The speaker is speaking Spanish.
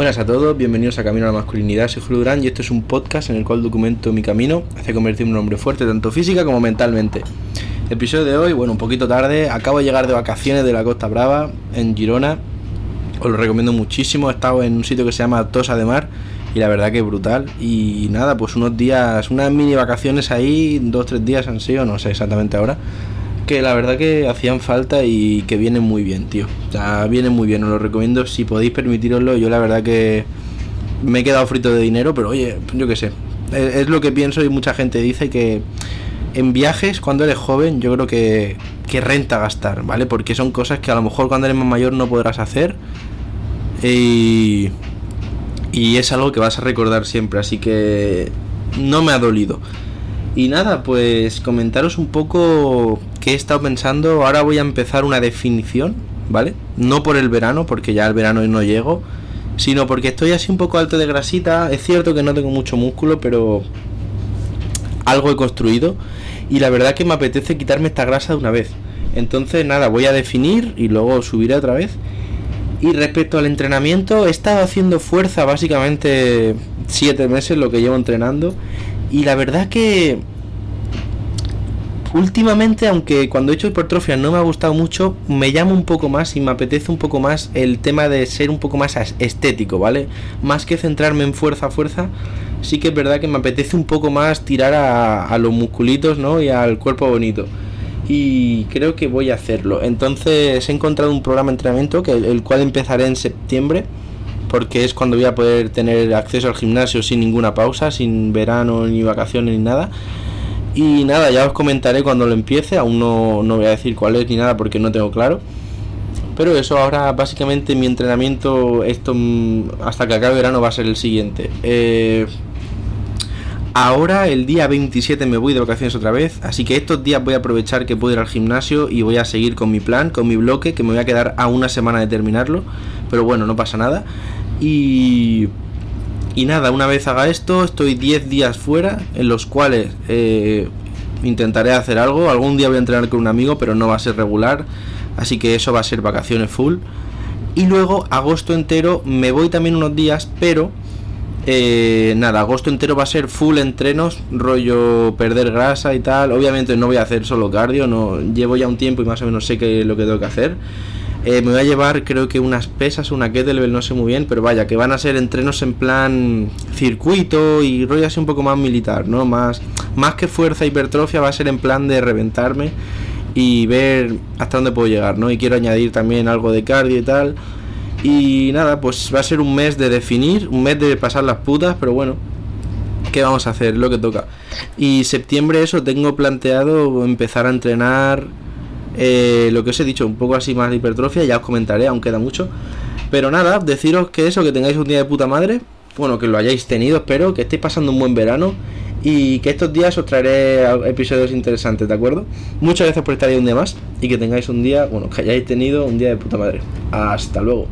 Buenas a todos, bienvenidos a Camino a la Masculinidad, soy Julio Durán y esto es un podcast en el cual documento mi camino hacia convertirme en un hombre fuerte tanto física como mentalmente. episodio de hoy, bueno, un poquito tarde, acabo de llegar de vacaciones de la Costa Brava en Girona, os lo recomiendo muchísimo, he estado en un sitio que se llama Tosa de Mar y la verdad que es brutal. Y nada, pues unos días, unas mini vacaciones ahí, dos, tres días han sido, no sé exactamente ahora que la verdad que hacían falta y que vienen muy bien, tío. O sea, vienen muy bien, os lo recomiendo si podéis permitiroslo. Yo la verdad que me he quedado frito de dinero, pero oye, yo qué sé. Es, lo que pienso y mucha gente dice que en viajes cuando eres joven yo creo que, que renta gastar, ¿vale? Porque son cosas que a lo mejor cuando eres más mayor no podrás hacer. Y, y es algo que vas a recordar siempre, así que no me ha dolido. Y nada, pues comentaros un poco qué he estado pensando. Ahora voy a empezar una definición, ¿vale? No por el verano, porque ya el verano no llego, sino porque estoy así un poco alto de grasita. Es cierto que no tengo mucho músculo, pero algo he construido. Y la verdad que me apetece quitarme esta grasa de una vez. Entonces, nada, voy a definir y luego subiré otra vez. Y respecto al entrenamiento, he estado haciendo fuerza básicamente 7 meses lo que llevo entrenando. Y la verdad que últimamente, aunque cuando he hecho hipertrofia no me ha gustado mucho, me llama un poco más y me apetece un poco más el tema de ser un poco más estético, ¿vale? Más que centrarme en fuerza a fuerza, sí que es verdad que me apetece un poco más tirar a, los musculitos, ¿no? Y al cuerpo bonito. Y creo que voy a hacerlo. Entonces he encontrado un programa de entrenamiento que el cual empezaré en septiembre porque es cuando voy a poder tener acceso al gimnasio sin ninguna pausa, sin verano ni vacaciones ni nada. Y nada, ya os comentaré cuando lo empiece, aún no, no voy a decir cuál es ni nada porque no tengo claro. Pero eso ahora básicamente mi entrenamiento esto mm, hasta que acabe verano va a ser el siguiente. Eh, ahora el día 27 me voy de vacaciones otra vez, así que estos días voy a aprovechar que puedo ir al gimnasio y voy a seguir con mi plan, con mi bloque, que me voy a quedar a una semana de terminarlo. Pero bueno, no pasa nada. Y, y nada, una vez haga esto, estoy 10 días fuera, en los cuales eh, intentaré hacer algo. Algún día voy a entrenar con un amigo, pero no va a ser regular. Así que eso va a ser vacaciones full. Y luego, agosto entero, me voy también unos días, pero... Eh, nada, agosto entero va a ser full entrenos, rollo perder grasa y tal. Obviamente no voy a hacer solo cardio, no llevo ya un tiempo y más o menos sé que lo que tengo que hacer. Eh, me voy a llevar creo que unas pesas, una kettlebell, no sé muy bien, pero vaya, que van a ser entrenos en plan circuito y rollo así un poco más militar, ¿no? Más, más que fuerza hipertrofia va a ser en plan de reventarme y ver hasta dónde puedo llegar, ¿no? Y quiero añadir también algo de cardio y tal. Y nada, pues va a ser un mes de definir, un mes de pasar las putas, pero bueno, ¿qué vamos a hacer? Lo que toca. Y septiembre eso, tengo planteado empezar a entrenar eh, lo que os he dicho, un poco así más de hipertrofia, ya os comentaré, aún queda mucho. Pero nada, deciros que eso, que tengáis un día de puta madre, bueno, que lo hayáis tenido, espero, que estéis pasando un buen verano y que estos días os traeré episodios interesantes, ¿de acuerdo? Muchas gracias por estar ahí un día más y que tengáis un día, bueno, que hayáis tenido un día de puta madre. Hasta luego.